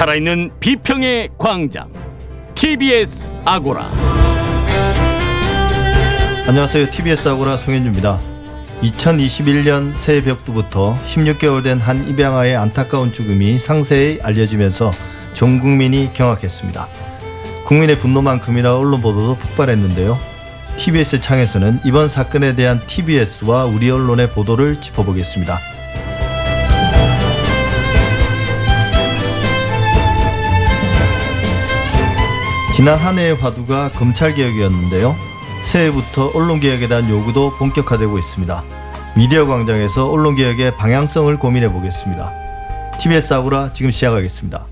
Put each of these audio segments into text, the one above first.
살아있는 비평의 광장 TBS 아고라 안녕하세요. TBS 아고라 송현주입니다. 2021년 새해 벽두부터 16개월 된 한 입양아의 안타까운 죽음이 상세히 알려지면서 전 국민이 경악했습니다. 국민의 분노만큼이나 언론 보도도 폭발했는데요. TBS 창에서는 이번 사건에 대한 TBS와 우리 언론의 보도를 짚어보겠습니다. 지난 한 해의 화두가 검찰개혁이었는데요. 새해부터 언론개혁에 대한 요구도 본격화되고 있습니다. 미디어 광장에서 언론개혁의 방향성을 고민해 보겠습니다. TBS 아고라 지금 시작하겠습니다.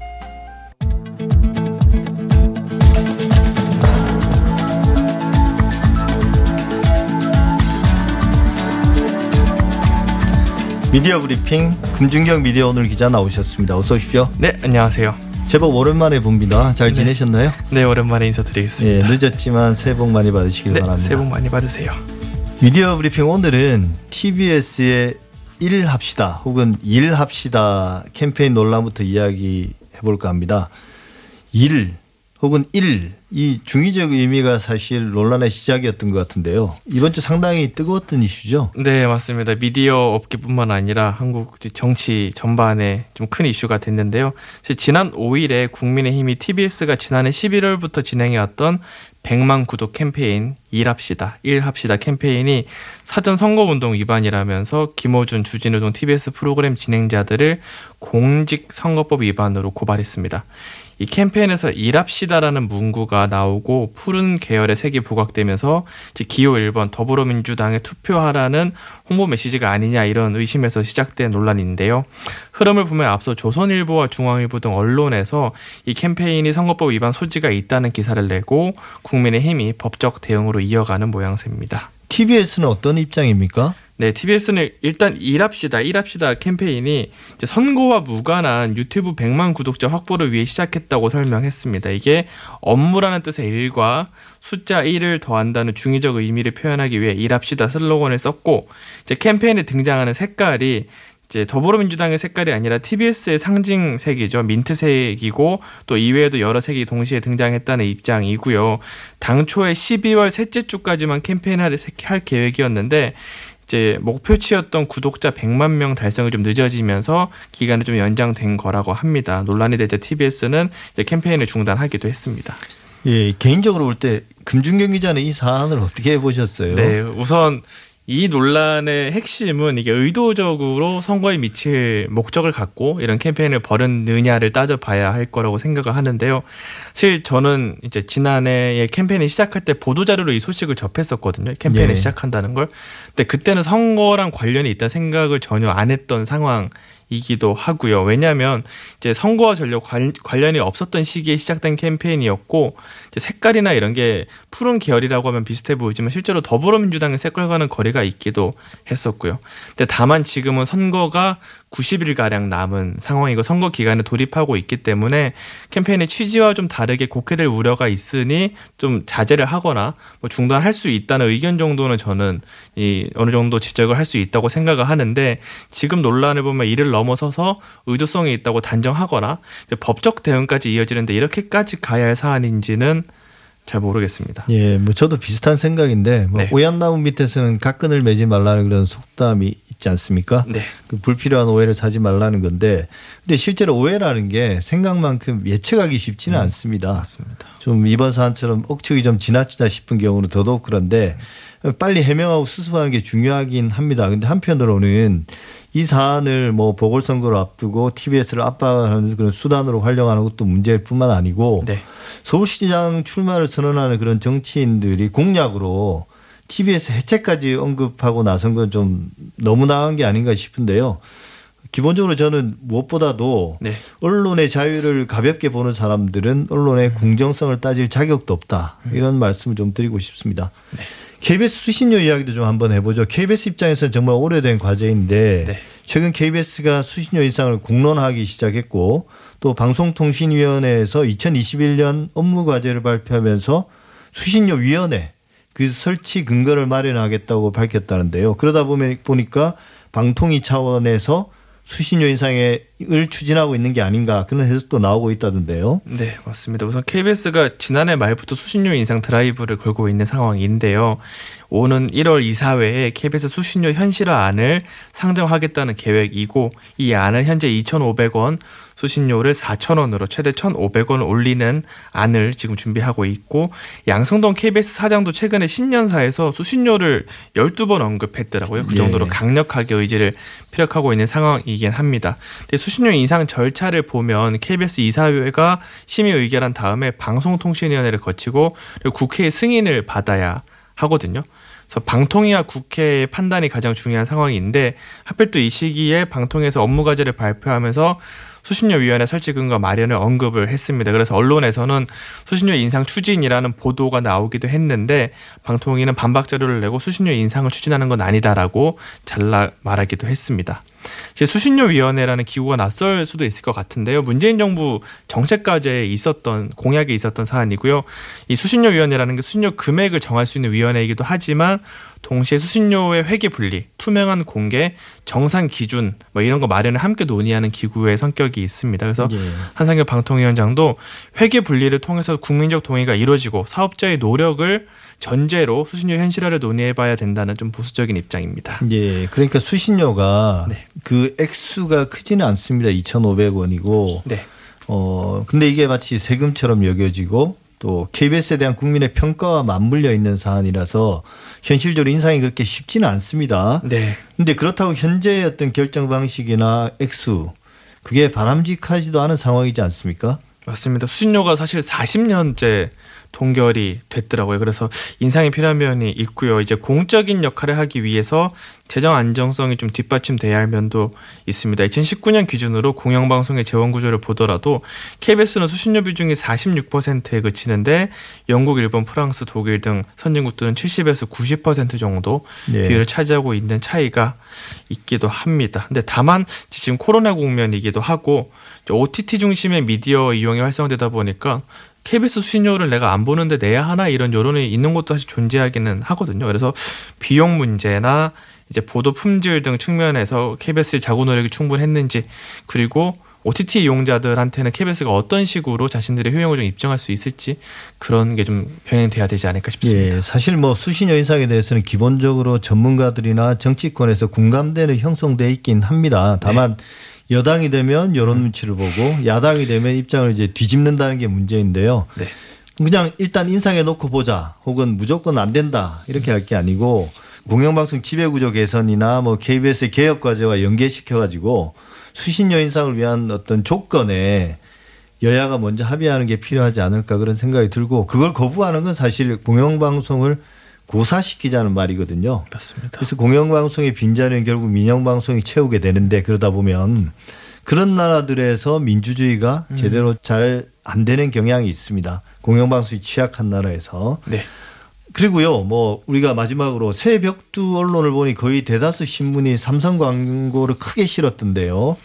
미디어 브리핑 금준경 미디어 오늘 기자 나오셨습니다. 어서 오십시오. 네, 안녕하세요. 제법 오랜만에 봅니다. 잘 네. 지내셨나요? 네, 오랜만에 예, 인사드리겠습니다. 늦었지만 새해 복 많이 받으시길 네, 바랍니다. 새해 복 많이 받으세요. 미디어 브리핑 오늘은 TBS의 일합시다 혹은 일합시다 캠페인 논란부터 이야기해 볼까 합니다. 일 혹은 일이 중의적 의미가 사실 논란의 시작이었던 것 같은데요. 이번 주 상당히 뜨거웠던 이슈죠. 네, 맞습니다. 미디어 업계뿐만 아니라 한국 정치 전반에 좀 큰 이슈가 됐는데요. 지난 5일에 국민의힘이 TBS가 지난해 11월부터 진행해왔던 100만 구독 캠페인 일합시다, 일합시다 캠페인이 사전 선거운동 위반이라면서 김어준, 주진우 등 TBS 프로그램 진행자들을 공직선거법 위반으로 고발했습니다. 이 캠페인에서 일합시다라는 문구가 나오고 푸른 계열의 색이 부각되면서 기호 1번 더불어민주당에 투표하라는 홍보 메시지가 아니냐 이런 의심에서 시작된 논란인데요. 흐름을 보면 앞서 조선일보와 중앙일보 등 언론에서 이 캠페인이 선거법 위반 소지가 있다는 기사를 내고 국민의힘이 법적 대응으로 이어가는 모양새입니다. TBS는 어떤 입장입니까? 네, TBS는 일단 일합시다, 일합시다 캠페인이 선거와 무관한 유튜브 100만 구독자 확보를 위해 시작했다고 설명했습니다. 이게 업무라는 뜻의 일과 숫자 1을 더한다는 중의적 의미를 표현하기 위해 일합시다 슬로건을 썼고 이제 캠페인에 등장하는 색깔이 이제 더불어민주당의 색깔이 아니라 TBS의 상징 색이죠. 민트색이고 또 이외에도 여러 색이 동시에 등장했다는 입장이고요. 당초에 12월 셋째 주까지만 캠페인을 할 계획이었는데 이제 목표치였던 구독자 100만 명 달성이 좀 늦어지면서 기간이 좀 연장된 거라고 합니다. 논란이 되자 TBS는 이제 캠페인을 중단하기도 했습니다. 예, 개인적으로 볼 때 금준경 기자는 이 사안을 어떻게 보셨어요? 네, 우선 이 논란의 핵심은 이게 의도적으로 선거에 미칠 목적을 갖고 이런 캠페인을 벌였느냐를 따져봐야 할 거라고 생각을 하는데요. 사실 저는 이제 지난해에 캠페인이 시작할 때 보도자료로 이 소식을 접했었거든요. 캠페인을 예. 시작한다는 걸. 근데 그때는 선거랑 관련이 있다는 생각을 전혀 안 했던 상황. 이기도 하고요. 왜냐하면 이제 선거와 전혀 관, 관련이 없었던 시기에 시작된 캠페인이었고 색깔이나 이런 게 푸른 계열이라고 하면 비슷해 보이지만 실제로 더불어민주당의 색깔과는 거리가 있기도 했었고요. 근데 다만 지금은 선거가 90일 가량 남은 상황이고 선거 기간에 돌입하고 있기 때문에 캠페인의 취지와 좀 다르게 곡해될 우려가 있으니 좀 자제를 하거나 뭐 중단할 수 있다는 의견 정도는 저는 이 어느 정도 지적을 할 수 있다고 생각을 하는데 지금 논란을 보면 이를 넘어서서 의도성이 있다고 단정하거나 법적 대응까지 이어지는데 이렇게까지 가야 할 사안인지는 잘 모르겠습니다. 예, 뭐 저도 비슷한 생각인데 뭐 네. 오얏나무 밑에서는 각근을 매지 말라는 그런 속담이 있지 않습니까? 네. 그 불필요한 오해를 사지 말라는 건데 근데 실제로 오해라는 게 생각만큼 예측하기 쉽지는 않습니다. 음, 맞습니다. 좀 이번 사안처럼 억측이 좀 지나치다 싶은 경우는 더더욱 그런데 빨리 해명하고 수습하는 게 중요하긴 합니다. 근데 한편으로는 이 사안을 뭐 보궐선거를 앞두고 TBS를 압박하는 그런 수단으로 활용하는 것도 문제일 뿐만 아니고 네. 서울시장 출마를 선언하는 그런 정치인들이 공약으로 TBS 해체까지 언급하고 나선 건 좀 너무 나간 게 아닌가 싶은데요. 기본적으로 저는 무엇보다도 네. 언론의 자유를 가볍게 보는 사람들은 언론의 공정성을 따질 자격도 없다. 이런 말씀을 좀 드리고 싶습니다. KBS 수신료 이야기도 좀 한번 해보죠. KBS 입장에서는 정말 오래된 과제인데 네. 최근 KBS가 수신료 인상을 공론화하기 시작했고 또 방송통신위원회에서 2021년 업무 과제를 발표하면서 수신료 위원회 그 설치 근거를 마련하겠다고 밝혔다는데요. 그러다 보면 보니까 방통위 차원에서 수신료 인상 을 추진하고 있는 게 아닌가 그런 해석도 나오고 있다던데요. 네, 맞습니다. 우선 KBS가 지난해 말부터 수신료 인상 드라이브를 걸고 있는 상황인데요. 오는 1월 이사회에 KBS 수신료 현실화안을 상정하겠다는 계획이고 이 안은 현재 2,500원 수신료를 4,000원으로 최대 1,500원 올리는 안을 지금 준비하고 있고 양성동 KBS 사장도 최근에 신년사에서 수신료를 12번 언급했더라고요. 그 정도로 예. 강력하게 의지를 피력하고 있는 상황이긴 합니다. 근데 수신료 인상 절차를 보면 KBS 이사회가 심의 의결한 다음에 방송통신위원회를 거치고 국회의 승인을 받아야 하거든요. 그래서 방통위와 국회의 판단이 가장 중요한 상황인데 하필 또 이 시기에 방통위에서 업무 과제를 발표하면서 수신료위원회 설치근거 마련을 언급을 했습니다. 그래서 언론에서는 수신료 인상 추진이라는 보도가 나오기도 했는데 방통위는 반박 자료를 내고 수신료 인상을 추진하는 건 아니다라고 잘라 말하기도 했습니다. 이제 수신료위원회라는 기구가 낯설 수도 있을 것 같은데요. 문재인 정부 정책 과제에 있었던 공약에 있었던 사안이고요. 이 수신료위원회라는 게 수신료 금액을 정할 수 있는 위원회이기도 하지만 동시에 수신료의 회계 분리, 투명한 공개, 정산 기준 뭐 이런 거 마련을 함께 논의하는 기구의 성격이 있습니다. 그래서 예. 한상혁 방통위원장도 회계 분리를 통해서 국민적 동의가 이루어지고 사업자의 노력을 전제로 수신료 현실화를 논의해봐야 된다는 좀 보수적인 입장입니다. 예, 그러니까 수신료가 네. 그 액수가 크지는 않습니다. 2,500원이고. 네, 어, 근데 이게 마치 세금처럼 여겨지고 또 KBS에 대한 국민의 평가와 맞물려 있는 사안이라서 현실적으로 인상이 그렇게 쉽지는 않습니다. 네, 근데 그렇다고 현재의 어떤 결정 방식이나 액수 그게 바람직하지도 않은 상황이지 않습니까? 맞습니다. 수신료가 사실 40년째 동결이 됐더라고요. 그래서 인상이 필요한 면이 있고요. 이제 공적인 역할을 하기 위해서 재정 안정성이 좀 뒷받침돼야 할 면도 있습니다. 2019년 기준으로 공영방송의 재원 구조를 보더라도 KBS는 수신료 비중이 46%에 그치는데 영국, 일본, 프랑스, 독일 등 선진국들은 70에서 90% 정도 네. 비율을 차지하고 있는 차이가 있기도 합니다. 근데 다만 지금 코로나 국면이기도 하고 OTT 중심의 미디어 이용이 활성화되다 보니까 KBS 수신료를 내가 안 보는데 내야 하나 이런 여론이 있는 것도 사실 존재하기는 하거든요. 그래서 비용 문제나 이제 보도 품질 등 측면에서 KBS의 자구 노력이 충분했는지 그리고 OTT 이용자들한테는 KBS가 어떤 식으로 자신들의 효용을 좀 입증할 수 있을지 그런 게 좀 병행돼야 되지 않을까 싶습니다. 예, 사실 뭐 수신료 인상에 대해서는 기본적으로 전문가들이나 정치권에서 공감대는 형성돼 있긴 합니다. 다만 여당이 되면 여론 눈치를 보고 야당이 되면 입장을 이제 뒤집는다는 게 문제인데요. 네. 그냥 일단 인상해 놓고 보자 혹은 무조건 안 된다 이렇게 할 게 아니고 공영방송 지배구조 개선이나 뭐 KBS의 개혁 과제와 연계시켜 가지고 수신료 인상을 위한 어떤 조건에 여야가 먼저 합의하는 게 필요하지 않을까 그런 생각이 들고 그걸 거부하는 건 사실 공영방송을 고사시키자는 말이거든요. 맞습니다. 그래서 공영방송의 빈자리는 결국 민영방송이 채우게 되는데 그러다 보면 그런 나라들에서 민주주의가 제대로 잘 안 되는 경향이 있습니다. 공영방송이 취약한 나라에서. 네. 그리고요, 뭐 우리가 마지막으로 새 벽두 언론을 보니 거의 대다수 신문이 삼성 광고를 크게 실었던데요.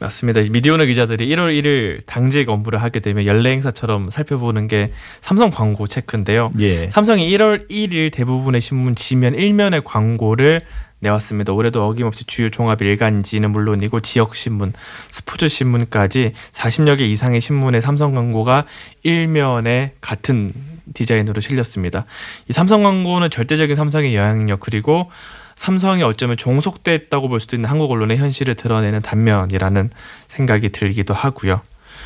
맞습니다. 미디어오늘 기자들이 1월 1일 당직 업무를 하게 되면 연례 행사처럼 살펴보는 게 삼성 광고 체크인데요. 예. 삼성이 1월 1일 대부분의 신문 지면 일면의 광고를 내왔습니다. 올해도 어김없이 주요 종합 일간지는 물론이고 지역 신문, 스포츠 신문까지 40여 개 이상의 신문의 삼성 광고가 일면에 같은 디자인으로 실렸습니다. 이 삼성 광고는 절대적인 삼성의 영향력 그리고 삼성이 어쩌면 종속됐다고 볼 수도 있는 한국 언론의 현실을 드러내는 단면이라는 생각이 들기도 하고요.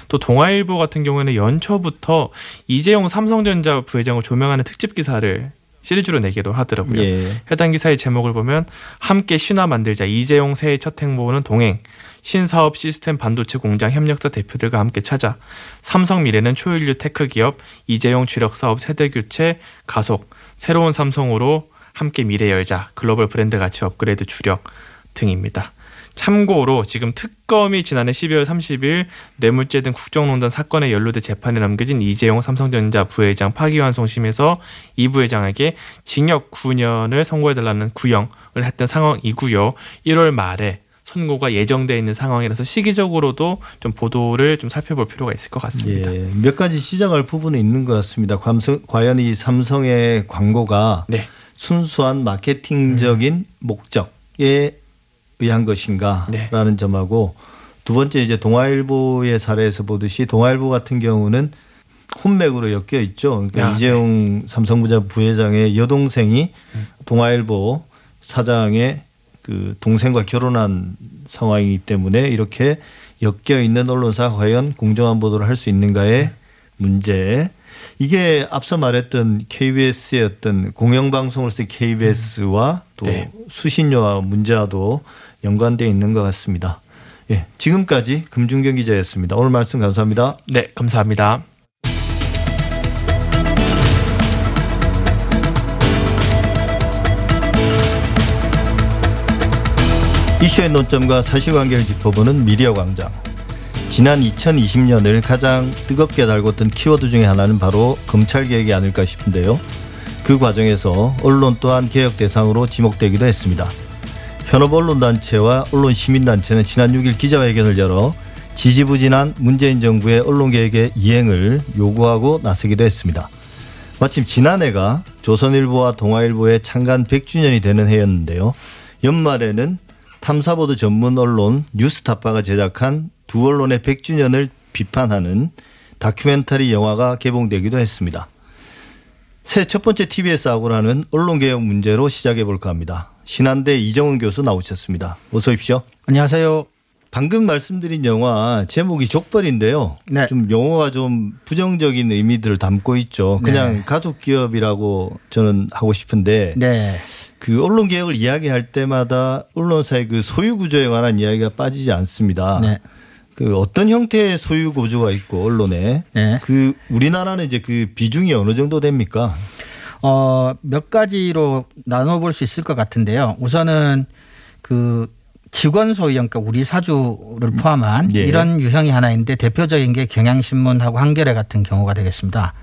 또 동아일보 같은 경우에는 연초부터 이재용 삼성전자 부회장을 조명하는 특집 기사를 시리즈로 내기도 하더라고요. 예. 해당 기사의 제목을 보면 함께 신화 만들자 이재용 새해 첫 행보는 동행 신사업 시스템 반도체 공장 협력사 대표들과 함께 찾아 삼성 미래는 초일류 tech 기업 이재용 주력 사업 세대 교체 가속 새로운 삼성으로 함께 미래 열자 글로벌 브랜드 가치 업그레이드 주력 등입니다. 참고로 지금 특검이 지난해 12월 30일 뇌물죄 등 국정농단 사건에 연루돼 재판에 넘겨진 이재용 삼성전자 부회장 파기환송심에서 이 부회장에게 징역 9년을 선고해달라는 구형을 했던 상황이고요. 1월 말에 선고가 예정돼 있는 상황이라서 시기적으로도 좀 보도를 좀 살펴볼 필요가 있을 것 같습니다. 예. 몇 가지 시작할 부분은 있는 것 같습니다. 과연 이 삼성의 광고가 네, 순수한 마케팅적인 목적에 의한 것인가라는 네. 점하고 두 번째 이제 동아일보의 사례에서 보듯이 동아일보 같은 경우는 혼맥으로 엮여 있죠. 그러니까 아, 이재용 삼성부자 부회장의 여동생이 동아일보 사장의 그 동생과 결혼한 상황이기 때문에 이렇게 엮여 있는 언론사가 과연 공정한 보도를 할 수 있는가의 문제. 이게 앞서 말했던 KBS의 어떤 공영방송으로서의 KBS와 또 네. 수신료와 문제와도 연관되어 있는 것 같습니다. 예, 지금까지 금중경 기자였습니다. 오늘 말씀 감사합니다. 네, 감사합니다. 이슈의 논점과 사실관계를 짚어보는 미디어 광장. 지난 2020년을 가장 뜨겁게 달궜던 키워드 중에 하나는 바로 검찰 개혁이 아닐까 싶은데요. 그 과정에서 언론 또한 개혁 대상으로 지목되기도 했습니다. 현업 언론단체와 언론시민단체는 지난 6일 기자회견을 열어 지지부진한 문재인 정부의 언론개혁의 이행을 요구하고 나서기도 했습니다. 마침 지난해가 조선일보와 동아일보의 창간 100주년이 되는 해였는데요. 연말에는 탐사보도 전문 언론 뉴스타파가 제작한 두 언론의 100주년을 비판하는 다큐멘터리 영화가 개봉되기도 했습니다. 새 첫 번째 TBS 아고라는 언론개혁 문제로 시작해 볼까 합니다. 신한대 이정은 교수 나오셨습니다. 어서 오십시오. 안녕하세요. 방금 말씀드린 영화 제목이 족벌인데요. 네. 좀 용어가 좀 부정적인 의미들을 담고 있죠. 그냥 네. 가족 기업이라고 저는 하고 싶은데 네. 그 언론 개혁을 이야기할 때마다 언론사의 그 소유 구조에 관한 이야기가 빠지지 않습니다. 네. 그 어떤 형태의 소유 구조가 있고 언론에 네. 그 우리나라는 이제 그 비중이 어느 정도 됩니까? 어, 몇 가지로 나눠 볼 수 있을 것 같은데요. 우선은 그 직원 소유형, 그러니까 우리 사주를 포함한 예. 이런 유형이 하나 있는데 대표적인 게 경향신문하고 한겨레 같은 경우가 되겠습니다.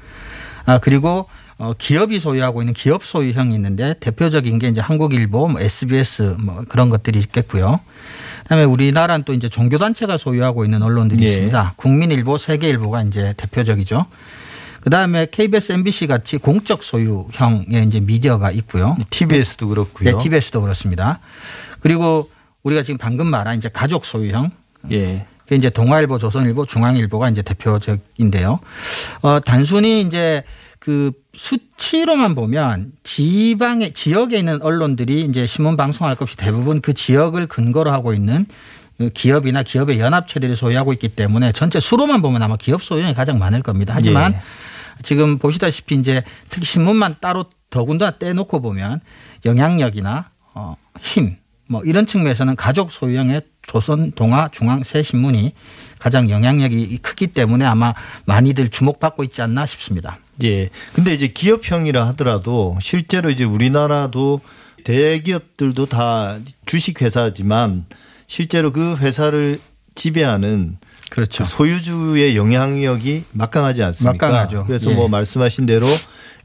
아, 그리고 어, 기업이 소유하고 있는 기업 소유형이 있는데 대표적인 게 이제 한국일보, 뭐 SBS 뭐 그런 것들이 있겠고요. 그다음에 우리나라는 또 이제 종교단체가 소유하고 있는 언론들이 예. 있습니다. 국민일보, 세계일보가 이제 대표적이죠. 그다음에 KBS, MBC 같이 공적 소유형의 이제 미디어가 있고요. TBS도 그렇고요. 네, TBS도 그렇습니다. 그리고 우리가 지금 방금 말한 이제 가족 소유형 예. 그 이제 동아일보, 조선일보, 중앙일보가 이제 대표적인데요. 어, 단순히 이제 그 수치로만 보면 지방의 지역에 있는 언론들이 이제 신문 방송할 것 없이 대부분 그 지역을 근거로 하고 있는 그 기업이나 기업의 연합체들이 소유하고 있기 때문에 전체 수로만 보면 아마 기업 소유형이 가장 많을 겁니다. 하지만 예. 지금 보시다시피 이제 특히 신문만 따로 더군다나 떼놓고 보면 영향력이나 어, 힘, 뭐 이런 측면에서는 가족 소유형의 조선, 동아, 중앙 세 신문이 가장 영향력이 크기 때문에 아마 많이들 주목받고 있지 않나 싶습니다. 예. 근데 이제 기업형이라 하더라도 실제로 이제 우리나라도 대기업들도 다 주식회사지만 실제로 그 회사를 지배하는 그렇죠. 그 소유주의 영향력이 막강하지 않습니까? 막강하죠. 그래서 예. 뭐 말씀하신 대로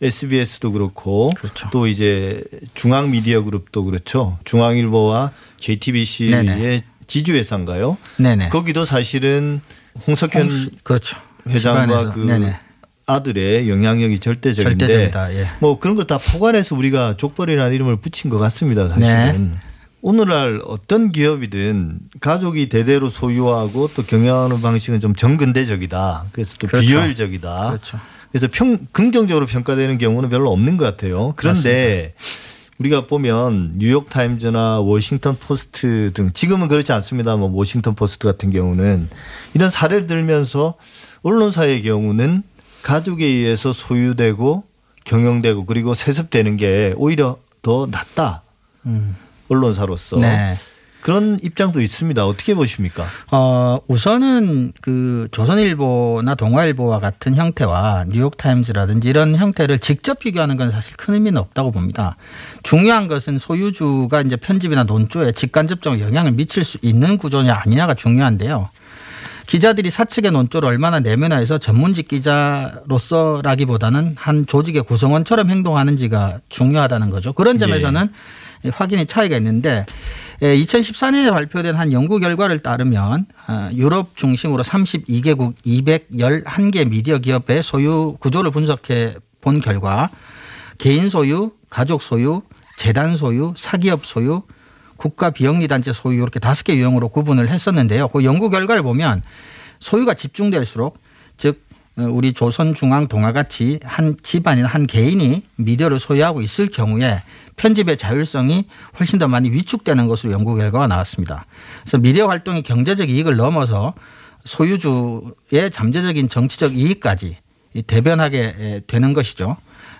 SBS도 그렇고 그렇죠. 또 이제 중앙 미디어 그룹도 그렇죠. 중앙일보와 JTBC의 네네. 지주 회사인가요? 네네. 거기도 사실은 홍석현 홍수- 그렇죠. 회장과. 그 네네. 아들의 영향력이 절대적인데 절대적이다. 예. 뭐 그런 걸 다 포괄해서 우리가 족벌이라는 이름을 붙인 것 같습니다. 사실은. 네. 오늘날 어떤 기업이든 가족이 대대로 소유하고 또 경영하는 방식은 좀 정근대적이다. 그래서 또 그렇죠. 비효율적이다. 그렇죠. 그래서 평, 긍정적으로 평가되는 경우는 별로 없는 것 같아요. 그런데 우리가 보면 뉴욕 타임즈나 워싱턴 포스트 등 지금은 그렇지 않습니다. 뭐 워싱턴 포스트 같은 경우는 이런 사례를 들면서 언론사의 경우는 가족에 의해서 소유되고 경영되고 그리고 세습되는 게 오히려 더 낫다. 음. 언론사로서 네. 그런 입장도 있습니다. 어떻게 보십니까? 어, 우선은 그 조선일보나 동아일보와 같은 형태와 뉴욕타임즈라든지 이런 형태를 직접 비교하는 건 사실 큰 의미는 없다고 봅니다. 중요한 것은 소유주가 이제 편집이나 논조에 직간접적으로 영향을 미칠 수 있는 구조냐 아니냐가 중요한데요. 기자들이 사측의 논조를 얼마나 내면화해서 전문직 기자로서라기보다는 한 조직의 구성원처럼 행동하는지가 중요하다는 거죠. 그런 점에서는 확인의 차이가 있는데 2014년에 발표된 한 연구 결과를 따르면 아, 유럽 중심으로 32개국 211개 미디어 기업의 소유 구조를 분석해 본 결과 개인 소유, 가족 소유, 재단 소유, 사기업 소유, 국가 비영리 단체 소유 이렇게 다섯 개 유형으로 구분을 했었는데요. 그 연구 결과를 보면 소유가 집중될수록 즉 어, 우리 조선중앙 동아같이 한 집안이나 한 개인이 미디어를 소유하고 있을 경우에 편집의 자율성이 훨씬 더 많이 위축되는 것으로 연구 결과가 나왔습니다. 그래서 미디어 활동이 경제적 이익을 넘어서 소유주의 잠재적인 정치적 이익까지 대변하게 되는 것이죠.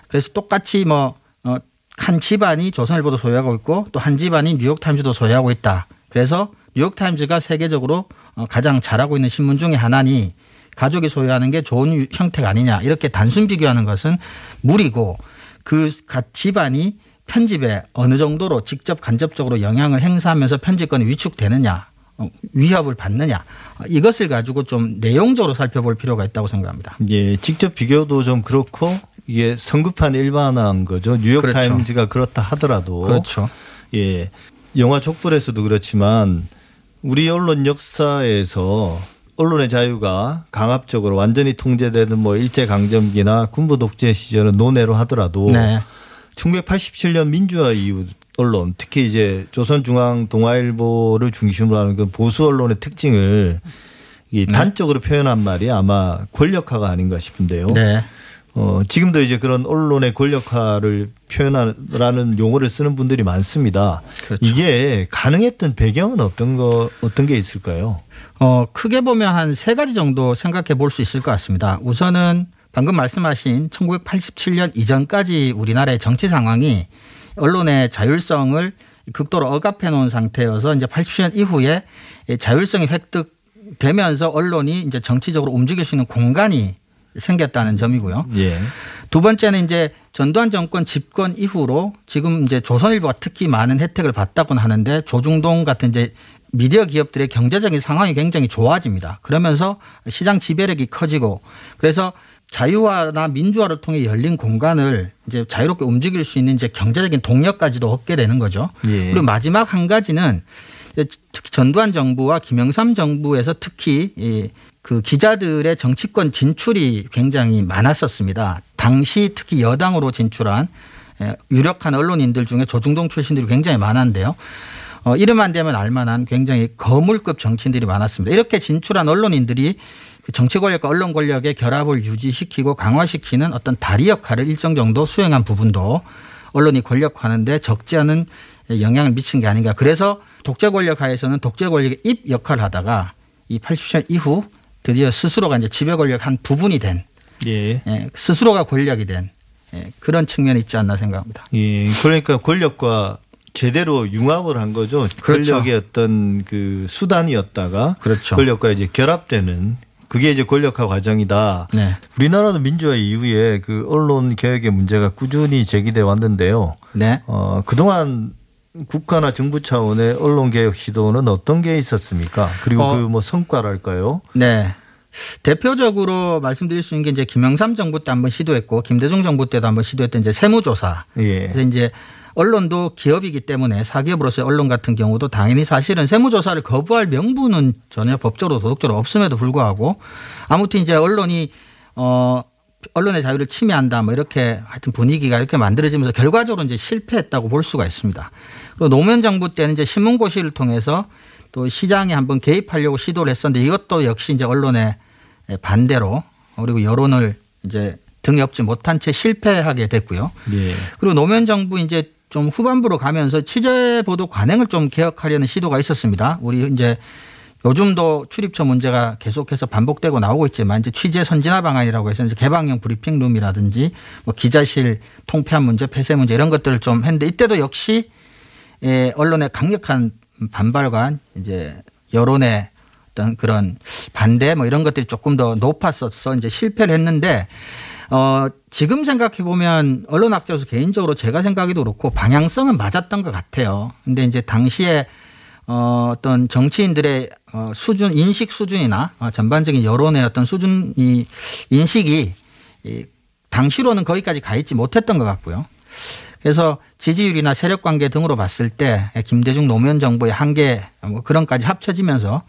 그래서 똑같이 뭐, 어, 한 집안이 조선일보도 소유하고 있고 또 한 집안이 뉴욕타임즈도 소유하고 있다. 그래서 뉴욕타임즈가 세계적으로 어, 가장 잘하고 있는 신문 중에 하나니 가족이 소유하는 게 좋은 형태가 아니냐 이렇게 단순 비교하는 것은 무리고 그 집안이 편집에 어느 정도로 직접 간접적으로 영향을 행사하면서 편집권이 위축되느냐 어, 위협을 받느냐 이것을 가지고 좀 내용적으로 살펴볼 필요가 있다고 생각합니다. 예, 직접 비교도 좀 그렇고 이게 성급한 일반화한 거죠. 뉴욕 그렇죠. 타임즈가 그렇다 하더라도 그렇죠. 예, 영화 족불에서도 그렇지만 우리 언론 역사에서 언론의 자유가 강압적으로 완전히 통제되는 뭐 일제 강점기나 군부 독재 시절은 논외로 하더라도 네. 1987년 민주화 이후 언론 특히 이제 조선중앙 동아일보를 중심으로 하는 그 보수 언론의 특징을 이 단적으로 표현한 말이 아마 권력화가 아닌가 싶은데요. 네. 어, 지금도 이제 그런 언론의 권력화를 표현하라는 용어를 쓰는 분들이 많습니다. 그렇죠. 이게 가능했던 배경은 어떤 거 어떤 게 있을까요? 어, 크게 보면 한 세 가지 정도 생각해 볼 수 있을 것 같습니다. 우선은 방금 말씀하신 1987년 이전까지 우리나라의 정치 상황이 언론의 자율성을 극도로 억압해 놓은 상태여서 이제 80년 이후에 자율성이 획득되면서 언론이 이제 정치적으로 움직일 수 있는 공간이 생겼다는 점이고요. 예. 두 번째는 이제 전두환 정권 집권 이후로 지금 이제 조선일보가 특히 많은 혜택을 받다고는 하는데 조중동 같은 이제 미디어 기업들의 경제적인 상황이 굉장히 좋아집니다. 그러면서 시장 지배력이 커지고 그래서 자유화나 민주화를 통해 열린 공간을 이제 자유롭게 움직일 수 있는 이제 경제적인 동력까지도 얻게 되는 거죠. 예. 그리고 마지막 한 가지는 특히 전두환 정부와 김영삼 정부에서 특히 이 그 기자들의 정치권 진출이 굉장히 많았었습니다. 당시 특히 여당으로 진출한 예, 유력한 언론인들 중에 조중동 출신들이 굉장히 많았는데요. 어, 이름만 되면 알만한 굉장히 거물급 정치인들이 많았습니다. 이렇게 진출한 언론인들이 그 정치 권력과 언론 권력의 결합을 유지시키고 강화시키는 어떤 다리 역할을 일정 정도 수행한 부분도 언론이 권력화하는데 적지 않은 영향을 미친 게 아닌가. 그래서 독재 권력 하에서는 독재 권력의 입 역할을 하다가 이 80년 이후 드디어 스스로가 이제 지배 권력 한 부분이 된 예. 예, 스스로가 권력이 된 예, 그런 측면이 있지 않나 생각합니다. 예. 그러니까 권력과 제대로 융합을 한 거죠. 그렇죠. 권력의 어떤 그 수단이었다가 그렇죠. 권력과 이제 결합되는 그게 이제 권력화 과정이다. 네. 우리나라도 민주화 이후에 그 언론 개혁의 문제가 꾸준히 제기돼 왔는데요. 네. 어, 그동안 국가나 정부 차원의 언론 개혁 시도는 어떤 게 있었습니까? 그리고 어. 그뭐 성과랄까요? 네. 대표적으로 말씀드릴 수 있는 게 이제 김영삼 정부 때 한번 시도했고 김대중 정부 때도 한번 시도했던 이제 세무조사. 예. 그래서 이제 언론도 기업이기 때문에 사기업으로서의 언론 같은 경우도 당연히 사실은 세무조사를 거부할 명분은 전혀 법적으로 도덕적으로 없음에도 불구하고 아무튼 이제 언론이 어 언론의 자유를 침해한다 뭐 이렇게 하여튼 분위기가 이렇게 만들어지면서 결과적으로 이제 실패했다고 볼 수가 있습니다. 그리고 노무현 정부 때는 이제 신문고시를 통해서 또 시장에 한번 개입하려고 시도를 했었는데 이것도 역시 이제 언론의 반대로 그리고 여론을 이제 등에 업지 못한 채 실패하게 됐고요. 예. 그리고 노무현 정부 이제 좀 후반부로 가면서 취재 보도 관행을 좀 개혁하려는 시도가 있었습니다. 우리 이제 요즘도 출입처 문제가 계속해서 반복되고 나오고 있지만 이제 취재 선진화 방안이라고 해서 이제 개방형 브리핑룸이라든지 뭐 기자실 통폐합 문제, 폐쇄 문제 이런 것들을 좀 했는데 이때도 역시 예, 언론의 강력한 반발과 이제 여론의 어떤 그런 반대 뭐 이런 것들이 조금 더 높았어서 이제 실패를 했는데 어, 지금 생각해 보면 언론학자로서 개인적으로 제가 생각해도 그렇고 방향성은 맞았던 것 같아요. 근데 이제 당시에 어, 어떤 정치인들의 어, 수준, 인식 수준이나 어, 전반적인 여론의 어떤 수준이 인식이 이, 당시로는 거기까지 가 있지 못했던 것 같고요. 그래서 지지율이나 세력 관계 등으로 봤을 때 김대중 노무현 정부의 한계 뭐 그런까지 합쳐지면서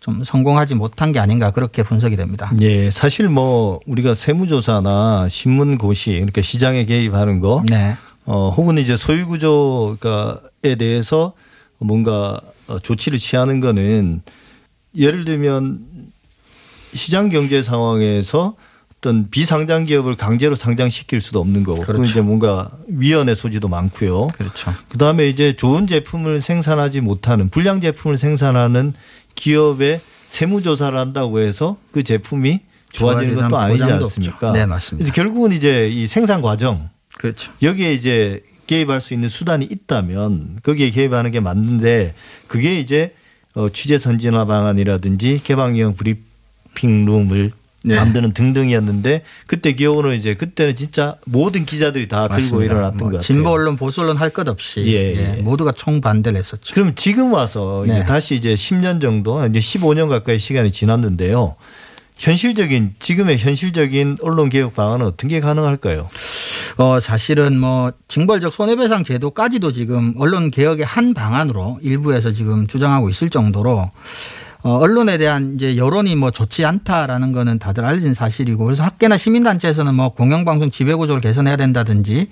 좀 성공하지 못한 게 아닌가 그렇게 분석이 됩니다. 예. 사실 뭐 우리가 세무조사나 신문고시 그러니까 시장에 개입하는 거 네. 어, 혹은 이제 소유구조에 대해서 뭔가 어, 조치를 취하는 거는 예를 들면 시장 경제 상황에서 어떤 비상장 기업을 강제로 상장시킬 수도 없는 거고 그렇죠. 이제 뭔가 위헌의 소지도 많고요. 그렇죠. 그다음에 이제 좋은 제품을 생산하지 못하는 불량 제품을 생산하는 기업의 세무 조사를 한다고 해서 그 제품이 좋아지는 것도 아니지 않습니까? 없죠. 네, 맞습니다. 그래서 결국은 이제 이 생산 과정 그렇죠. 여기에 이제 개입할 수 있는 수단이 있다면 거기에 개입하는 게 맞는데 그게 이제 어, 취재 선진화 방안이라든지 개방형 브리핑 룸을 네. 만드는 등등이었는데 그때 기호는 이제 그때는 진짜 모든 기자들이 다 들고 맞습니다. 일어났던 뭐 것 같아요. 진보 언론, 보수 언론 할 것 없이 예, 예, 예. 모두가 총반대를 했었죠. 그럼 지금 와서 이제 네. 다시 이제 10년 정도 이제 15년 가까이 시간이 지났는데요. 현실적인 지금의 현실적인 언론 개혁 방안은 어떤 게 가능할까요? 어, 사실은 뭐 징벌적 손해배상 제도까지도 지금 언론 개혁의 한 방안으로 일부에서 지금 주장하고 있을 정도로 어, 언론에 대한 이제 여론이 뭐 좋지 않다라는 거는 다들 알려진 사실이고 그래서 학계나 시민단체에서는 뭐 공영방송 지배구조를 개선해야 된다든지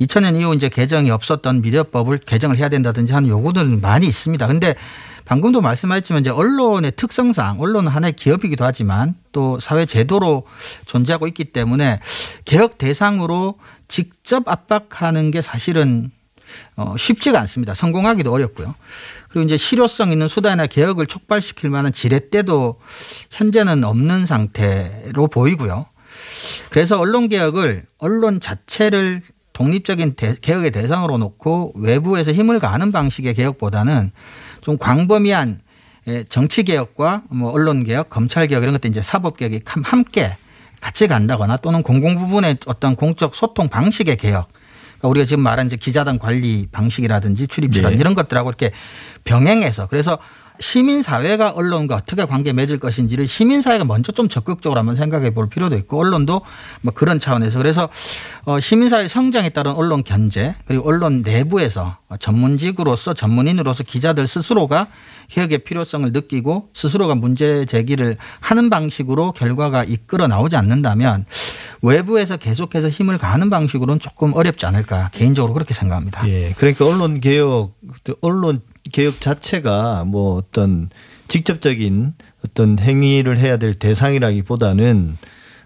2000년 이후 이제 개정이 없었던 미디어법을 개정을 해야 된다든지 하는 요구들은 많이 있습니다. 근데 방금도 말씀하셨지만 이제 언론의 특성상 언론은 하나의 기업이기도 하지만 또 사회 제도로 존재하고 있기 때문에 개혁 대상으로 직접 압박하는 게 사실은 어, 쉽지가 않습니다. 성공하기도 어렵고요. 그리고 이제 실효성 있는 수단이나 개혁을 촉발시킬 만한 지렛대도 현재는 없는 상태로 보이고요. 그래서 언론 개혁을 언론 자체를 독립적인 대- 개혁의 대상으로 놓고 외부에서 힘을 가하는 방식의 개혁보다는 좀 광범위한 예, 정치 개혁과 뭐 언론 개혁, 검찰 개혁 이런 것들 이제 사법 개혁이 함- 함께 같이 간다거나 또는 공공 부분의 어떤 공적 소통 방식의 개혁. 그러니까 우리가 지금 말한 이제 기자단 관리 방식이라든지 출입처라든지 네. 이런 것들하고 이렇게 병행해서 그래서 시민 사회가 언론과 어떻게 관계 맺을 것인지를 시민 사회가 먼저 좀 적극적으로 한번 생각해 볼 필요도 있고 언론도 뭐 그런 차원에서 그래서 어 시민 사회 성장에 따른 언론 견제 그리고 언론 내부에서 전문직으로서 전문인으로서 기자들 스스로가 개혁의 필요성을 느끼고 스스로가 문제 제기를 하는 방식으로 결과가 이끌어 나오지 않는다면 외부에서 계속해서 힘을 가하는 방식으로는 조금 어렵지 않을까 개인적으로 그렇게 생각합니다. 예. 그러니까 언론 개혁, 언론 개혁 자체가 뭐 어떤 직접적인 어떤 행위를 해야 될 대상이라기보다는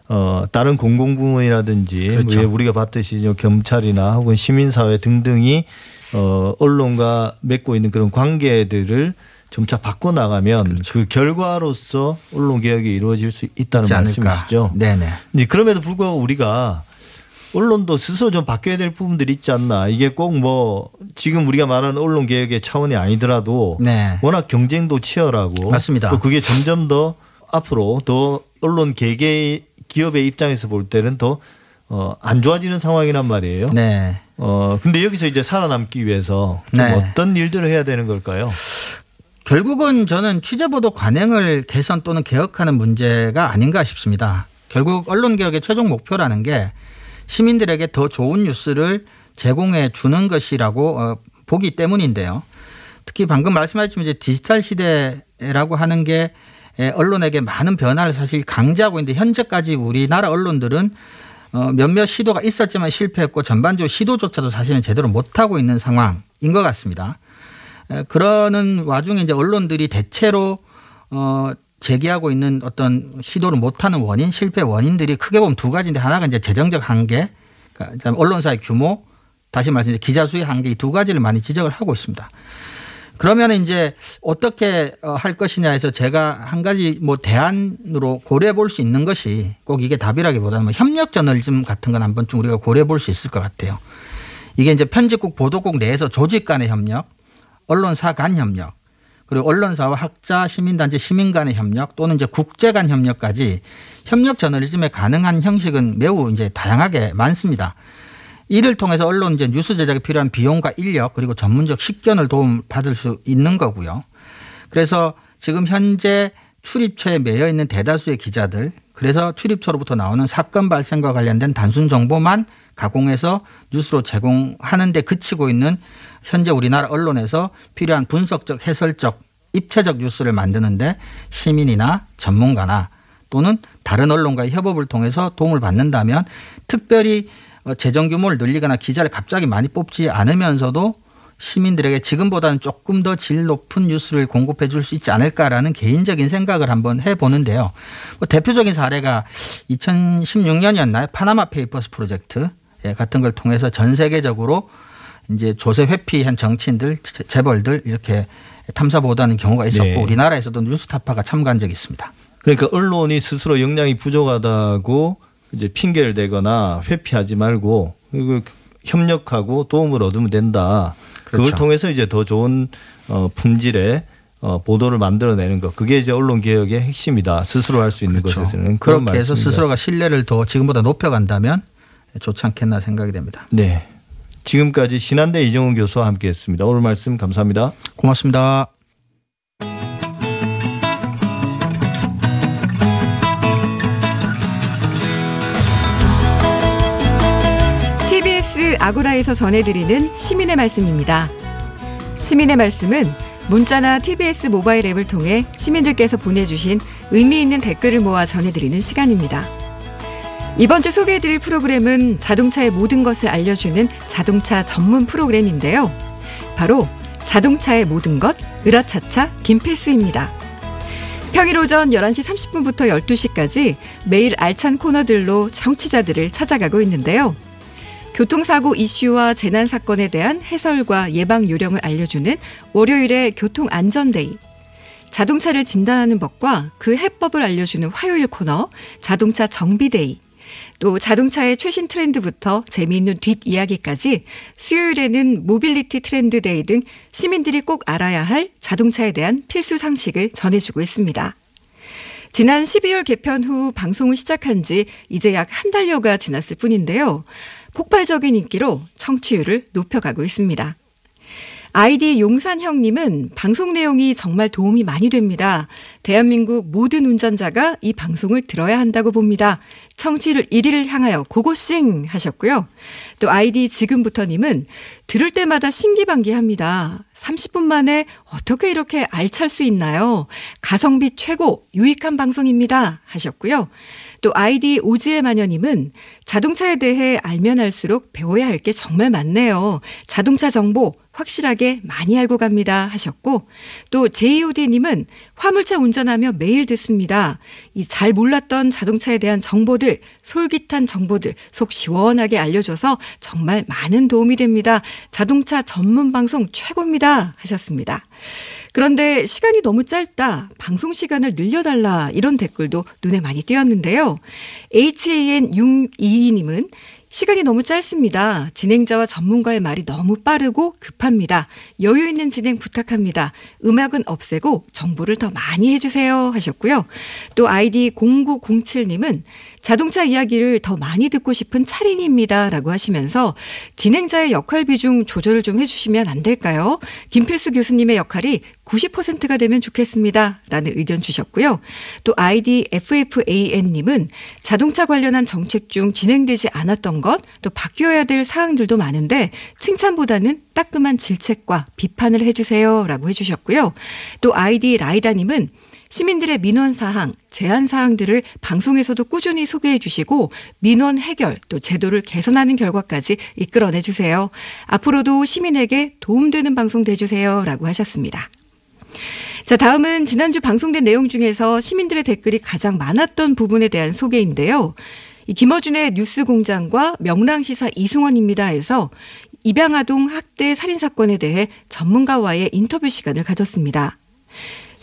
어 다른 공공부문이라든지 그렇죠. 뭐 우리가 봤듯이 저 경찰이나 혹은 시민사회 등등이 어 언론과 맺고 있는 그런 관계들을 점차 바꿔 나가면 그 결과로서 언론 개혁이 이루어질 수 있다는. 말씀이시죠. 네네. 이제 그럼에도 불구하고 우리가 언론도 스스로 좀 바뀌어야 될 부분들이 있지 않나. 이게 꼭 뭐 지금 우리가 말하는 언론 개혁의 차원이 아니더라도 네. 워낙 경쟁도 치열하고 맞습니다. 또 그게 점점 더 앞으로 더 언론 개개 기업의 입장에서 볼 때는 더 어, 안 좋아지는 상황이란 말이에요. 네. 어, 근데 여기서 이제 살아남기 위해서 좀 네. 어떤 일들을 해야 되는 걸까요? 결국은 저는 취재보도 관행을 개선 또는 개혁하는 문제가 아닌가 싶습니다. 결국 언론 개혁의 최종 목표라는 게 시민들에게 더 좋은 뉴스를 제공해 주는 것이라고 어, 보기 때문인데요. 특히 방금 말씀하셨지만 이제 디지털 시대라고 하는 게 에, 언론에게 많은 변화를 사실 강제하고 있는데 현재까지 우리나라 언론들은 어, 몇몇 시도가 있었지만 실패했고 전반적으로 시도조차도 사실은 제대로 못하고 있는 상황인 것 같습니다. 에, 그러는 와중에 이제 언론들이 대체로 어 제기하고 있는 어떤 시도를 못하는 원인, 실패 원인들이 크게 보면 두 가지인데 하나가 이제 재정적 한계, 그러니까 언론사의 규모, 다시 말해서 기자 수의 한계 이 두 가지를 많이 지적을 하고 있습니다. 그러면 이제 어떻게 어, 할 것이냐 해서 제가 한 가지 뭐 대안으로 고려해 볼 수 있는 것이 꼭 이게 답이라기보다는 뭐 협력 저널리즘 같은 건 한번 좀 우리가 고려해 볼 수 있을 것 같아요. 이게 이제 편집국 보도국 내에서 조직 간의 협력, 언론사 간 협력, 그리고 언론사와 학자, 시민단체, 시민 간의 협력 또는 이제 국제 간 협력까지 협력 저널리즘에 가능한 형식은 매우 이제 다양하게 많습니다. 이를 통해서 언론 이제 뉴스 제작에 필요한 비용과 인력 그리고 전문적 식견을 도움 받을 수 있는 거고요. 그래서 지금 현재 출입처에 매여 있는 대다수의 기자들 그래서 출입처로부터 나오는 사건 발생과 관련된 단순 정보만 가공해서 뉴스로 제공하는 데 그치고 있는 현재 우리나라 언론에서 필요한 분석적 해설적 입체적 뉴스를 만드는데 시민이나 전문가나 또는 다른 언론과의 협업을 통해서 도움을 받는다면 특별히 어, 재정 규모를 늘리거나 기자를 갑자기 많이 뽑지 않으면서도 시민들에게 지금보다는 조금 더 질 높은 뉴스를 공급해 줄 수 있지 않을까라는 개인적인 생각을 한번 해보는데요. 뭐 대표적인 사례가 2016년이었나요? Panama Papers 프로젝트 예, 같은 걸 통해서 전 세계적으로 이제 조세 회피한 정치인들, 재벌들 이렇게 탐사 보도하는 경우가 있었고 네. 우리나라에서도 뉴스타파가 참가한 적이 있습니다. 그러니까 언론이 스스로 역량이 부족하다고 이제 핑계를 대거나 회피하지 말고 그리고 협력하고 도움을 얻으면 된다. 그걸 그렇죠. 통해서 이제 더 좋은 어, 품질의 어, 보도를 만들어내는 것. 그게 이제 언론 개혁의 핵심이다. 스스로 할 수 있는 것에서는 그런 그렇죠. 그렇게 해서 스스로가. 신뢰를 더 지금보다 높여간다면 좋지 않겠나 생각이 됩니다. 네. 지금까지 신한대 이정훈 교수와 함께했습니다. 오늘 말씀 감사합니다. 고맙습니다. TBS 아고라에서 전해드리는 시민의 말씀입니다. 시민의 말씀은 문자나 TBS 모바일 앱을 통해 시민들께서 보내주신 의미 있는 댓글을 모아 전해드리는 시간입니다. 이번 주 소개해드릴 프로그램은 자동차의 모든 것을 알려주는 자동차 전문 프로그램인데요. 바로 자동차의 모든 것, 으라차차 김필수입니다. 평일 오전 11시 30분부터 12시까지 매일 알찬 코너들로 청취자들을 찾아가고 있는데요. 교통사고 이슈와 재난 사건에 대한 해설과 예방 요령을 알려주는 월요일의 교통안전day. 자동차를 진단하는 법과 그 해법을 알려주는 화요일 코너 자동차 정비day. 또 자동차의 최신 트렌드부터 재미있는 뒷이야기까지 수요일에는 모빌리티 트렌드 day 등 시민들이 꼭 알아야 할 자동차에 대한 필수 상식을 전해주고 있습니다. 지난 12월 개편 후 방송을 시작한 지 이제 약 한 달여가 지났을 뿐인데요. 폭발적인 인기로 청취율을 높여가고 있습니다. 아이디 용산형님은 방송 내용이 정말 도움이 많이 됩니다. 대한민국 모든 운전자가 이 방송을 들어야 한다고 봅니다. 청취율 1위를 향하여 고고싱 하셨고요. 또 아이디 지금부터님은 들을 때마다 신기반기합니다. 30분 만에 어떻게 이렇게 알찰 수 있나요? 가성비 최고 유익한 방송입니다 하셨고요. 또 아이디 오지의 마녀님은 자동차에 대해 알면 알수록 배워야 할 게 정말 많네요. 자동차 정보 확실하게 많이 알고 갑니다 하셨고 또 JOD님은 화물차 운전하며 매일 듣습니다. 이 잘 몰랐던 자동차에 대한 정보들, 솔깃한 정보들 속 시원하게 알려줘서 정말 많은 도움이 됩니다. 자동차 전문 방송 최고입니다 하셨습니다. 그런데 시간이 너무 짧다. 방송 시간을 늘려달라. 이런 댓글도 눈에 많이 띄었는데요. HAN622님은 시간이 너무 짧습니다. 진행자와 전문가의 말이 너무 빠르고 급합니다. 여유 있는 진행 부탁합니다. 음악은 없애고 정보를 더 많이 해주세요. 하셨고요. 또 아이디 0907님은 자동차 이야기를 더 많이 듣고 싶은 차린입니다. 라고 하시면서 진행자의 역할 비중 조절을 좀 해주시면 안 될까요? 김필수 교수님의 역할이 90%가 되면 좋겠습니다. 라는 의견 주셨고요. 또 아이디 FFAN님은 자동차 관련한 정책 중 진행되지 않았던 것, 또 바뀌어야 될 사항들도 많은데 칭찬보다는 따끔한 질책과 비판을 해주세요. 라고 해주셨고요. 또 아이디 라이다님은 시민들의 민원 사항, 제한 사항들을 방송에서도 꾸준히 소개해 주시고 민원 해결 또 제도를 개선하는 결과까지 이끌어내 주세요. 앞으로도 시민에게 도움되는 방송 돼 주세요라고 하셨습니다. 자, 다음은 지난주 방송된 내용 중에서 시민들의 댓글이 가장 많았던 부분에 대한 소개인데요. 이 김어준의 뉴스 공장과 명랑시사 이승원입니다에서 입양아동 학대 살인 사건에 대해 전문가와의 인터뷰 시간을 가졌습니다.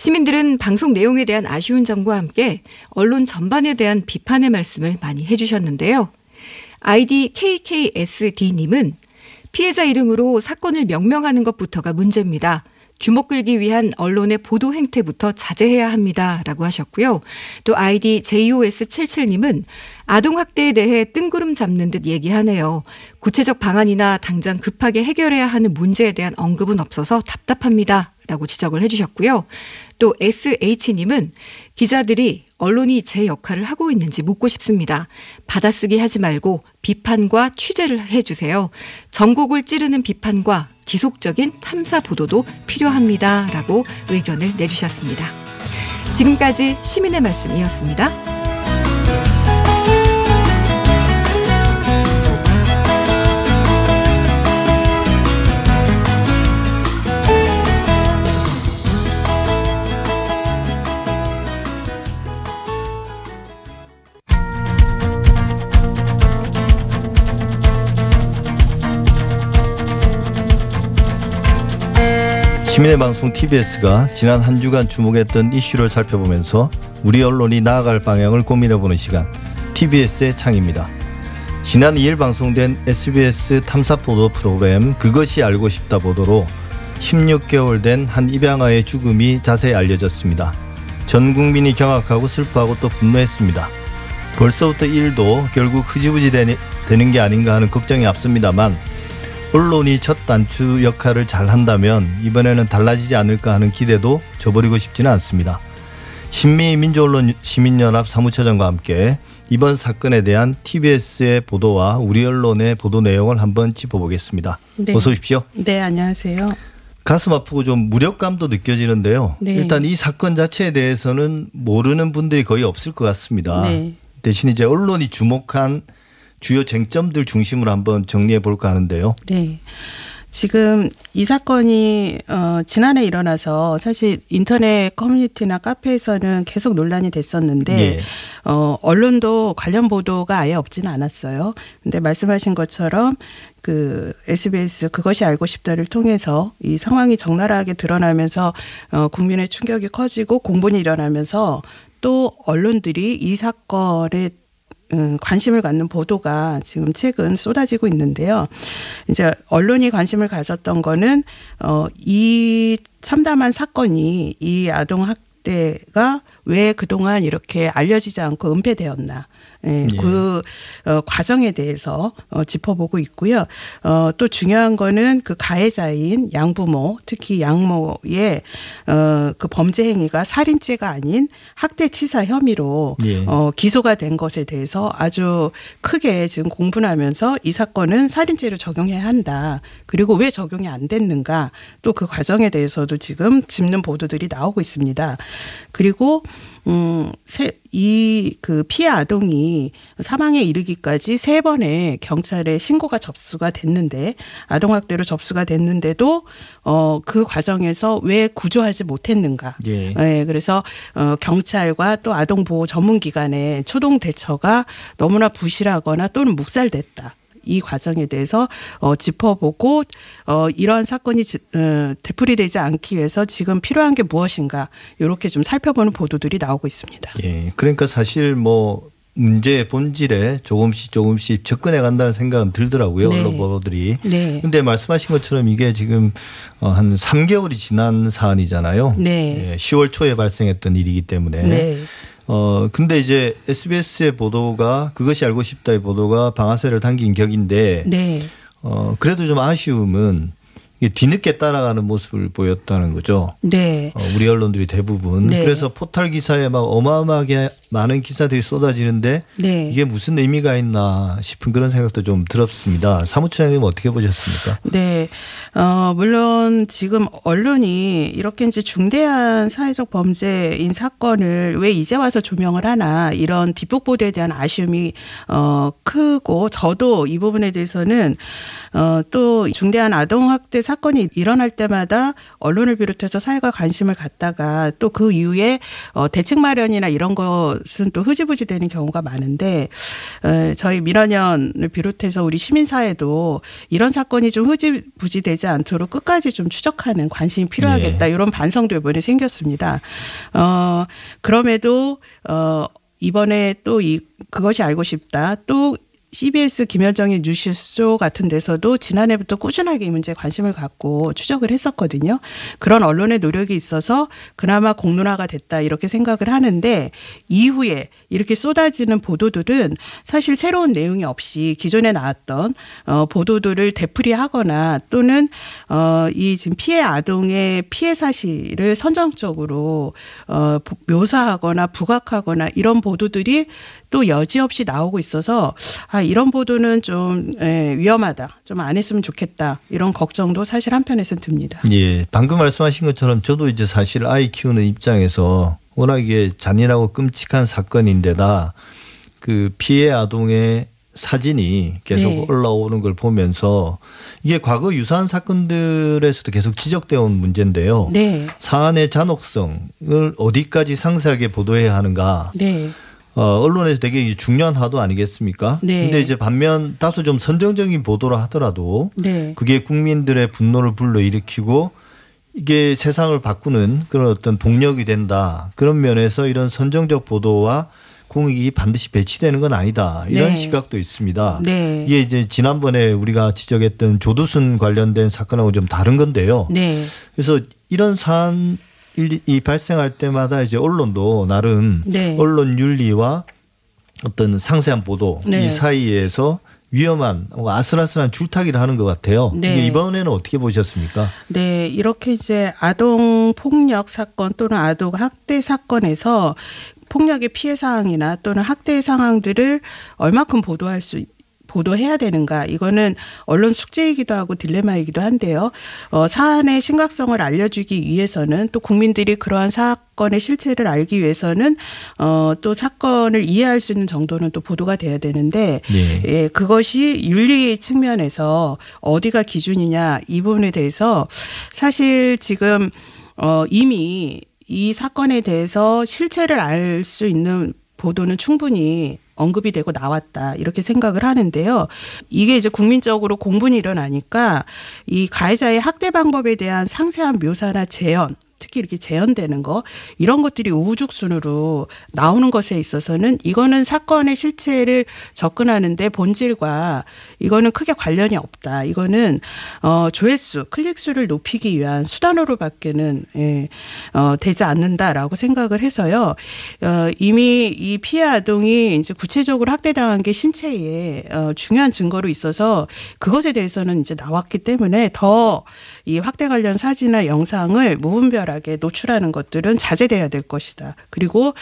시민들은 방송 내용에 대한 아쉬운 점과 함께 언론 전반에 대한 비판의 말씀을 많이 해주셨는데요. 아이디 KKSD님은 피해자 이름으로 사건을 명명하는 것부터가 문제입니다. 주목 끌기 위한 언론의 보도 행태부터 자제해야 합니다. 라고 하셨고요. 또 아이디 JOS77님은 아동학대에 대해 뜬구름 잡는 듯 얘기하네요. 구체적 방안이나 당장 급하게 해결해야 하는 문제에 대한 언급은 없어서 답답합니다. 라고 지적을 해주셨고요. 또 SH님은 기자들이 언론이 제 역할을 하고 있는지 묻고 싶습니다. 받아쓰기 하지 말고 비판과 취재를 해주세요. 전국을 찌르는 비판과 지속적인 탐사 보도도 필요합니다. 라고 의견을 내주셨습니다. 지금까지 시민의 말씀이었습니다. 시민의 방송 TBS가 지난 한 주간 주목했던 이슈를 살펴보면서 우리 언론이 나아갈 방향을 고민해보는 시간 TBS의 창입니다. 지난 2일 방송된 SBS 탐사보도 프로그램 그것이 알고 싶다 보도로 16개월 된 한 입양아의 죽음이 자세히 알려졌습니다. 전 국민이 경악하고 슬퍼하고 또 분노했습니다. 벌써부터 일도 결국 흐지부지 되는 게 아닌가 하는 걱정이 앞섭니다만 언론이 첫 단추 역할을 잘 한다면 이번에는 달라지지 않을까 하는 기대도 저버리고 싶지는 않습니다. 신미 민주언론 시민연합 사무처장과 함께 이번 사건에 대한 TBS의 보도와 우리 언론의 보도 내용을 한번 짚어보겠습니다. 네. 어서 오십시오. 네, 안녕하세요. 가슴 아프고 좀 무력감도 느껴지는데요. 네. 일단 이 사건 자체에 대해서는 모르는 분들이 거의 없을 것 같습니다. 네. 대신 이제 언론이 주목한 주요 쟁점들 중심으로 한번 정리해 볼까 하는데요. 네. 지금 이 사건이 어 지난해 일어나서 사실 인터넷 커뮤니티나 카페에서는 계속 논란이 됐었는데 예. 어 언론도 관련 보도가 아예 없지는 않았어요. 근데 말씀하신 것처럼 그 SBS 그것이 알고 싶다를 통해서 이 상황이 적나라하게 드러나면서 어 국민의 충격이 커지고 공분이 일어나면서 또 언론들이 이 사건에 음, 관심을 갖는 보도가 지금 최근 쏟아지고 있는데요. 이제 언론이 관심을 가졌던 거는 어, 이 참담한 사건이 이 아동 학대가 왜 그동안 이렇게 알려지지 않고 은폐되었나. 예, 예. 그 어, 과정에 대해서 어, 짚어보고 있고요. 어, 또 중요한 거는 그 가해자인 양부모, 특히 양모의 어, 그 범죄 행위가 살인죄가 아닌 학대치사 혐의로 예. 어, 기소가 된 것에 대해서 아주 크게 지금 공분하면서 이 사건은 살인죄로 적용해야 한다. 그리고 왜 적용이 안 됐는가 또 그 과정에 대해서도 지금 짚는 보도들이 나오고 있습니다. 그리고 음, 세, 이, 그 피해 아동이 사망에 이르기까지 세 번의 경찰에 신고가 접수가 됐는데, 아동학대로 접수가 됐는데도, 어, 그 과정에서 왜 구조하지 못했는가. 예. 예, 그래서 어 경찰과 또 아동보호 전문기관의 초동 대처가 너무나 부실하거나 또는 묵살됐다. 이 과정에 대해서 어 짚어보고 어 이러한 사건이 지- 어, 되풀이되지 않기 위해서 지금 필요한 게 무엇인가 이렇게 좀 살펴보는 보도들이 나오고 있습니다. 예. 그러니까 사실 뭐 문제의 본질에 조금씩 조금씩 접근해 간다는 생각은 들더라고요. 네. 언론 보도들이. 네. 근데 말씀하신 것처럼 이게 지금 어, 한 3개월이 지난 사안이잖아요. 네. 예, 10월 초에 발생했던 일이기 때문에. 네. 어, 근데 이제 SBS의 보도가 그것이 알고 싶다의 보도가 방아쇠를 당긴 격인데 네. 어, 그래도 좀 아쉬움은 뒤늦게 따라가는 모습을 보였다는 거죠. 네. 어, 우리 언론들이 대부분. 네. 그래서 포털 기사에 막 어마어마하게 많은 기사들이 쏟아지는데 네. 이게 무슨 의미가 있나 싶은 그런 생각도 좀 들었습니다. 사무처장님 어떻게 보셨습니까? 네. 어, 물론 지금 언론이 이렇게 이제 중대한 사회적 범죄인 사건을 왜 이제 와서 조명을 하나 이런 뒷북 보도에 대한 아쉬움이 어, 크고 저도 이 부분에 대해서는 어, 또 중대한 아동 학대 사건이 일어날 때마다 언론을 비롯해서 사회가 관심을 갖다가 또 그 이후에 어, 대책 마련이나 이런 것은 또 흐지부지 되는 경우가 많은데 어, 저희 민원연을 비롯해서 우리 시민사회도 이런 사건이 좀 흐지부지 되지 않도록 끝까지 좀 추적하는 관심이 필요하겠다 네. 이런 반성도 이번에 생겼습니다. 어, 그럼에도 어, 이번에 또 이 그것이 알고 싶다 또 CBS 김현정의 뉴스쇼 같은 데서도 지난해부터 꾸준하게 이 문제에 관심을 갖고 추적을 했었거든요. 그런 언론의 노력이 있어서 그나마 공론화가 됐다 이렇게 생각을 하는데 이후에 이렇게 쏟아지는 보도들은 사실 새로운 내용이 없이 기존에 나왔던 어 보도들을 되풀이하거나 또는 어이 지금 피해 아동의 피해 사실을 선정적으로 어 묘사하거나 부각하거나 이런 보도들이 또 여지없이 나오고 있어서 아 이런 보도는 좀 예, 위험하다. 좀 안 했으면 좋겠다. 이런 걱정도 사실 한편에서는 듭니다. 예, 방금 말씀하신 것처럼 저도 이제 사실 아이 키우는 입장에서 워낙 이게 잔인하고 끔찍한 사건인데다 그 피해 아동의 사진이 계속 네. 올라오는 걸 보면서 이게 과거 유사한 사건들에서도 계속 지적되어 온 문제인데요. 네. 사안의 잔혹성을 어디까지 상세하게 보도해야 하는가. 네. 어, 언론에서 되게 중요한 화두 아니겠습니까? 네. 근데 이제 반면 다소 좀 선정적인 보도를 하더라도 네. 그게 국민들의 분노를 불러일으키고 이게 세상을 바꾸는 그런 어떤 동력이 된다. 그런 면에서 이런 선정적 보도와 공익이 반드시 배치되는 건 아니다. 이런 네. 시각도 있습니다. 네. 이게 이제 지난번에 우리가 지적했던 조두순 관련된 사건하고 좀 다른 건데요. 네. 그래서 이런 사안 이 발생할 때마다 이제 언론도 나름 네. 언론 윤리와 어떤 상세한 보도 네. 이 사이에서 위험한 아슬아슬한 줄타기를 하는 것 같아요. 네. 이번에는 어떻게 보셨습니까? 네, 이렇게 이제 아동 폭력 사건 또는 아동 학대 사건에서 폭력의 피해 사항이나 또는 학대 상황들을 얼마큼 보도할 수 보도해야 되는가 이거는 언론 숙제이기도 하고 딜레마이기도 한데요. 어, 사안의 심각성을 알려주기 위해서는 또 국민들이 그러한 사건의 실체를 알기 위해서는 어, 또 사건을 이해할 수 있는 정도는 또 보도가 돼야 되는데 네. 예, 그것이 윤리 측면에서 어디가 기준이냐 이 부분에 대해서 사실 지금 어 이미 이 사건에 대해서 실체를 알 수 있는 보도는 충분히 언급이 되고 나왔다 이렇게 생각을 하는데요. 이게 이제 국민적으로 공분이 일어나니까 이 가해자의 학대 방법에 대한 상세한 묘사나 재현 특히 이렇게 재현되는 거 이런 것들이 우후죽순으로 나오는 것에 있어서는 이거는 사건의 실체를 접근하는데 본질과 이거는 크게 관련이 없다. 이거는 어 조회수, 클릭 수를 높이기 위한 수단으로밖에는 예, 어 되지 않는다라고 생각을 해서요. 어 이미 이 피해 아동이 이제 구체적으로 학대당한 게 신체에 어 중요한 증거로 있어서 그것에 대해서는 이제 나왔기 때문에 더 이 학대 관련 사진이나 영상을 무분별하게 노출하는 것들은 자제돼야 될 것이다. 그리고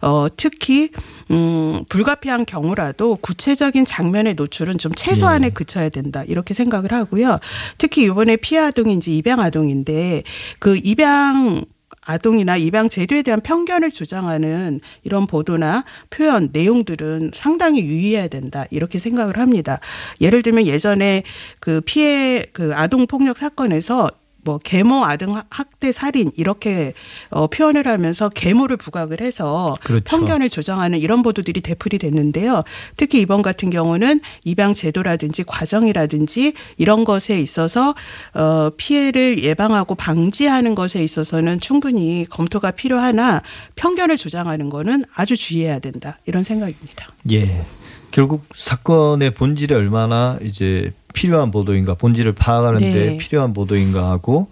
어 특히 음 불가피한 경우라도 구체적인 장면의 노출은 좀 최소한에 그쳐야 된다. 이렇게 생각을 하고요. 특히 이번에 피해 아동인지 입양 아동인데 그 입양 아동이나 입양 제도에 대한 편견을 주장하는 이런 보도나 표현 내용들은 상당히 유의해야 된다 이렇게 생각을 합니다. 예를 들면 예전에 그 피해 그 아동 폭력 사건에서 뭐 계모 아동 학대 살인 이렇게 어 표현을 하면서 계모를 부각을 해서 그렇죠. 편견을 조장하는 이런 보도들이 대풀이 됐는데요. 특히 이번 같은 경우는 입양 제도라든지 과정이라든지 이런 것에 있어서 어 피해를 예방하고 방지하는 것에 있어서는 충분히 검토가 필요하나 편견을 조장하는 거는 아주 주의해야 된다. 이런 생각입니다. 예. 결국 사건의 본질이 얼마나 이제 필요한 보도인가, 본질을 파악하는데 네. 필요한 보도인가 하고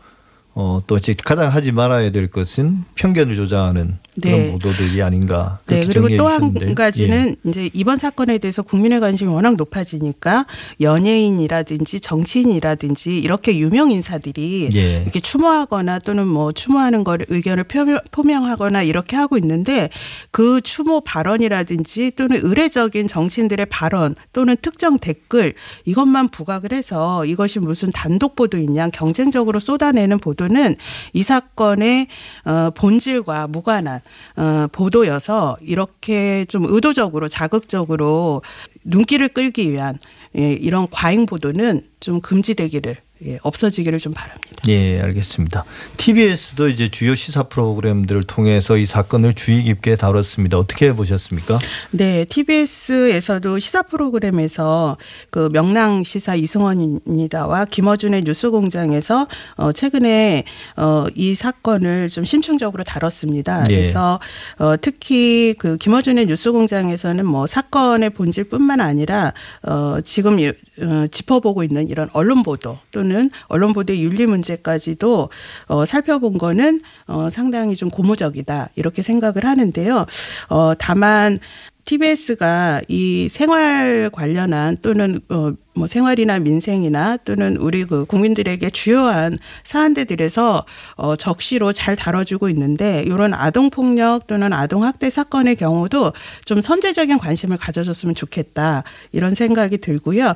어, 또 이제 가장 하지 말아야 될 것은 편견을 조장하는 그런 네. 보도들이 아닌가. 네, 그리고 또한 주셨는데. 예. 가지는 이제 이번 사건에 대해서 국민의 관심이 워낙 높아지니까 연예인이라든지 정치인이라든지 이렇게 유명 인사들이 예. 이렇게 추모하거나 또는 뭐 추모하는 걸 의견을 표명, 포명하거나 이렇게 하고 있는데 그 추모 발언이라든지 또는 의례적인 정치인들의 발언 또는 특정 댓글 이것만 부각을 해서 이것이 무슨 단독 보도인 양 경쟁적으로 쏟아내는 보도는 이 사건의 어, 본질과 무관한 어, 보도여서 이렇게 좀 의도적으로 자극적으로 눈길을 끌기 위한 예, 이런 과잉 보도는 좀 금지되기를 예, 없어지기를 좀 바랍니다. 예, 알겠습니다. TBS도 이제 주요 시사 프로그램들을 통해서 이 사건을 주의 깊게 다뤘습니다. 어떻게 보셨습니까? 네, TBS에서도 시사 프로그램에서 그 명랑 시사 이승원입니다와 김어준의 뉴스공장에서 어 최근에 어이 사건을 좀 심층적으로 다뤘습니다. 예. 그래서 어 특히 그 김어준의 뉴스공장에서는 뭐 사건의 본질뿐만 아니라 어 지금 이- 어 짚어보고 있는 이런 언론 보도 또는 언론 보도의 윤리 문제까지도 어 살펴본 거는 어 상당히 좀 고무적이다 이렇게 생각을 하는데요. 어 다만 TBS가 이 생활 관련한 또는 어, 뭐 생활이나 민생이나 또는 우리 그 국민들에게 주요한 사안들에서 어, 적시로 잘 다뤄주고 있는데 이런 아동 폭력 또는 아동 학대 사건의 경우도 좀 선제적인 관심을 가져줬으면 좋겠다 이런 생각이 들고요.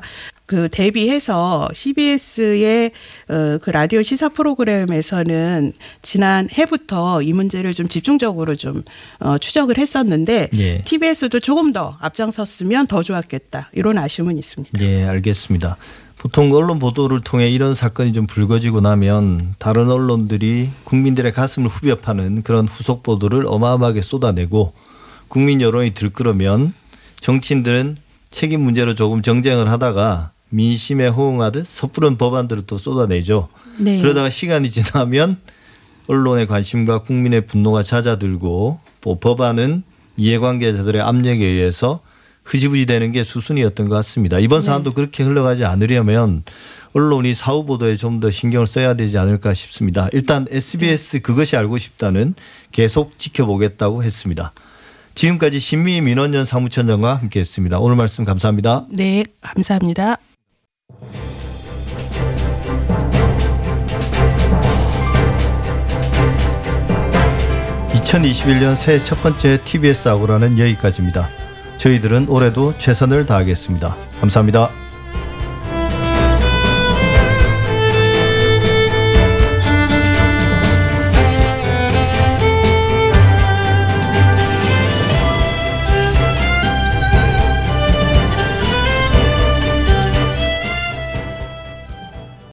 그 대비해서 CBS의 어, 그 라디오 시사 프로그램에서는 지난 해부터 이 문제를 좀 집중적으로 좀 어, 추적을 했었는데 예. TBS도 조금 더 앞장섰으면 더 좋았겠다 이런 아쉬움은 있습니다. 예, 알겠습니다. 보통 언론 보도를 통해 이런 사건이 좀 불거지고 나면 다른 언론들이 국민들의 가슴을 후벼 파는 그런 후속 보도를 어마어마하게 쏟아내고 국민 여론이 들끓으면 정치인들은 책임 문제로 조금 정쟁을 하다가 민심에 호응하듯 섣부른 법안들을 또 쏟아내죠. 네. 그러다가 시간이 지나면 언론의 관심과 국민의 분노가 잦아들고 뭐 법안은 이해관계자들의 압력에 의해서 흐지부지 되는 게 수순이었던 것 같습니다. 이번 사안도 그렇게 흘러가지 않으려면 언론이 사후 보도에 좀 더 신경을 써야 되지 않을까 싶습니다. 일단 SBS 그것이 알고 싶다는 계속 지켜보겠다고 했습니다. 지금까지 신미 민원연 사무처장과 함께했습니다. 오늘 말씀 감사합니다. 네, 감사합니다. (2021년) 새해 첫 번째 TBS 아고라는 여기까지입니다. 저희들은 올해도 최선을 다하겠습니다. 감사합니다.